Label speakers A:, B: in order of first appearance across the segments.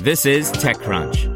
A: This is TechCrunch.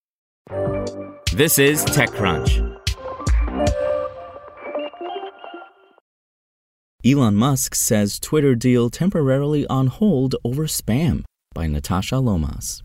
A: This is TechCrunch.
B: Elon Musk says Twitter deal temporarily on hold over spam by Natasha Lomas.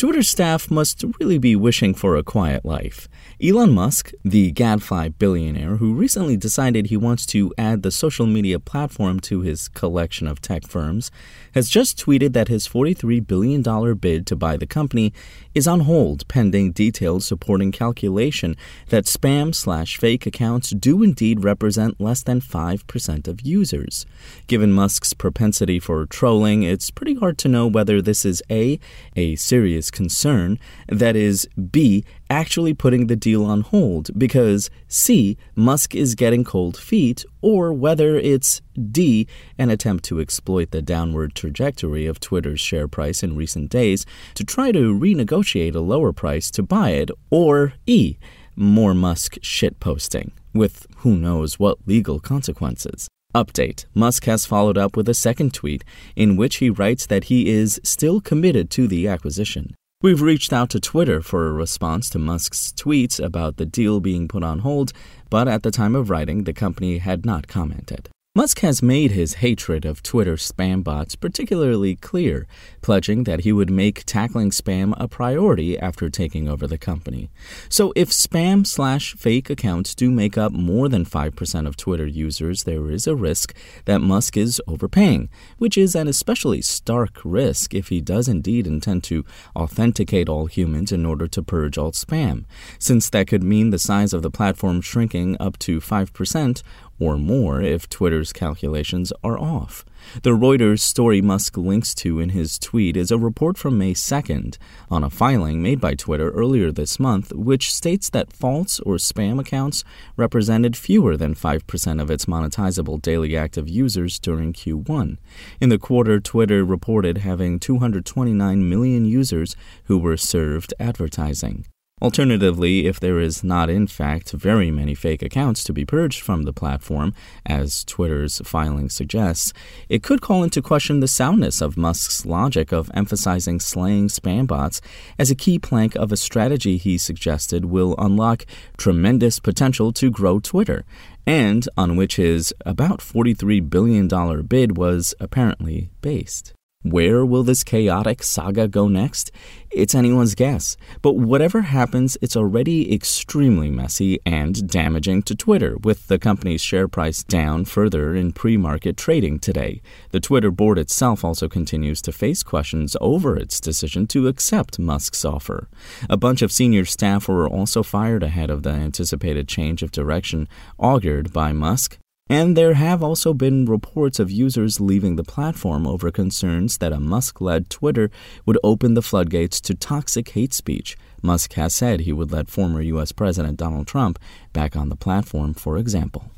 B: Twitter staff must really be wishing for a quiet life. Elon Musk, the gadfly billionaire who recently decided he wants to add the social media platform to his collection of tech firms, has just tweeted that his $43 billion bid to buy the company is on hold pending detailed supporting calculation that spam slash fake accounts do indeed represent less than 5% of users. Given Musk's propensity for trolling, it's pretty hard to know whether this is A, a serious concern, that is, B, actually putting the deal on hold because C, Musk is getting cold feet, or whether it's D, an attempt to exploit the downward trajectory of Twitter's share price in recent days to try to renegotiate a lower price to buy it, or E, more Musk shitposting, with who knows what legal consequences. Update Musk has followed up with a second tweet in which he writes that he is still committed to the acquisition. We've reached out to Twitter for a response to Musk's tweets about the deal being put on hold, but at the time of writing, the company had not commented. Musk has made his hatred of Twitter spam bots particularly clear, pledging that he would make tackling spam a priority after taking over the company. So, if spam slash fake accounts do make up more than 5% of Twitter users, there is a risk that Musk is overpaying, which is an especially stark risk if he does indeed intend to authenticate all humans in order to purge all spam, since that could mean the size of the platform shrinking up to 5% or more if Twitter's calculations are off. The Reuters story Musk links to in his tweet is a report from May 2nd on a filing made by Twitter earlier this month, which states that false or spam accounts represented fewer than 5% of its monetizable daily active users during Q1. In the quarter, Twitter reported having 229 million users who were served advertising. Alternatively, if there is not in fact very many fake accounts to be purged from the platform, as Twitter's filing suggests, it could call into question the soundness of Musk's logic of emphasizing slaying spam bots as a key plank of a strategy he suggested will unlock tremendous potential to grow Twitter, and on which his about $43 billion bid was apparently based. Where will this chaotic saga go next? It's anyone's guess. But whatever happens, it's already extremely messy and damaging to Twitter, with the company's share price down further in pre market trading today. The Twitter board itself also continues to face questions over its decision to accept Musk's offer. A bunch of senior staff were also fired ahead of the anticipated change of direction augured by Musk. And there have also been reports of users leaving the platform over concerns that a Musk led Twitter would open the floodgates to toxic hate speech. Musk has said he would let former U.S. President Donald Trump back on the platform, for example.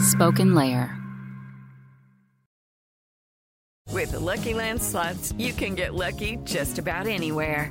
C: Spoken Layer.
D: With the Lucky Land slots, you can get lucky just about anywhere.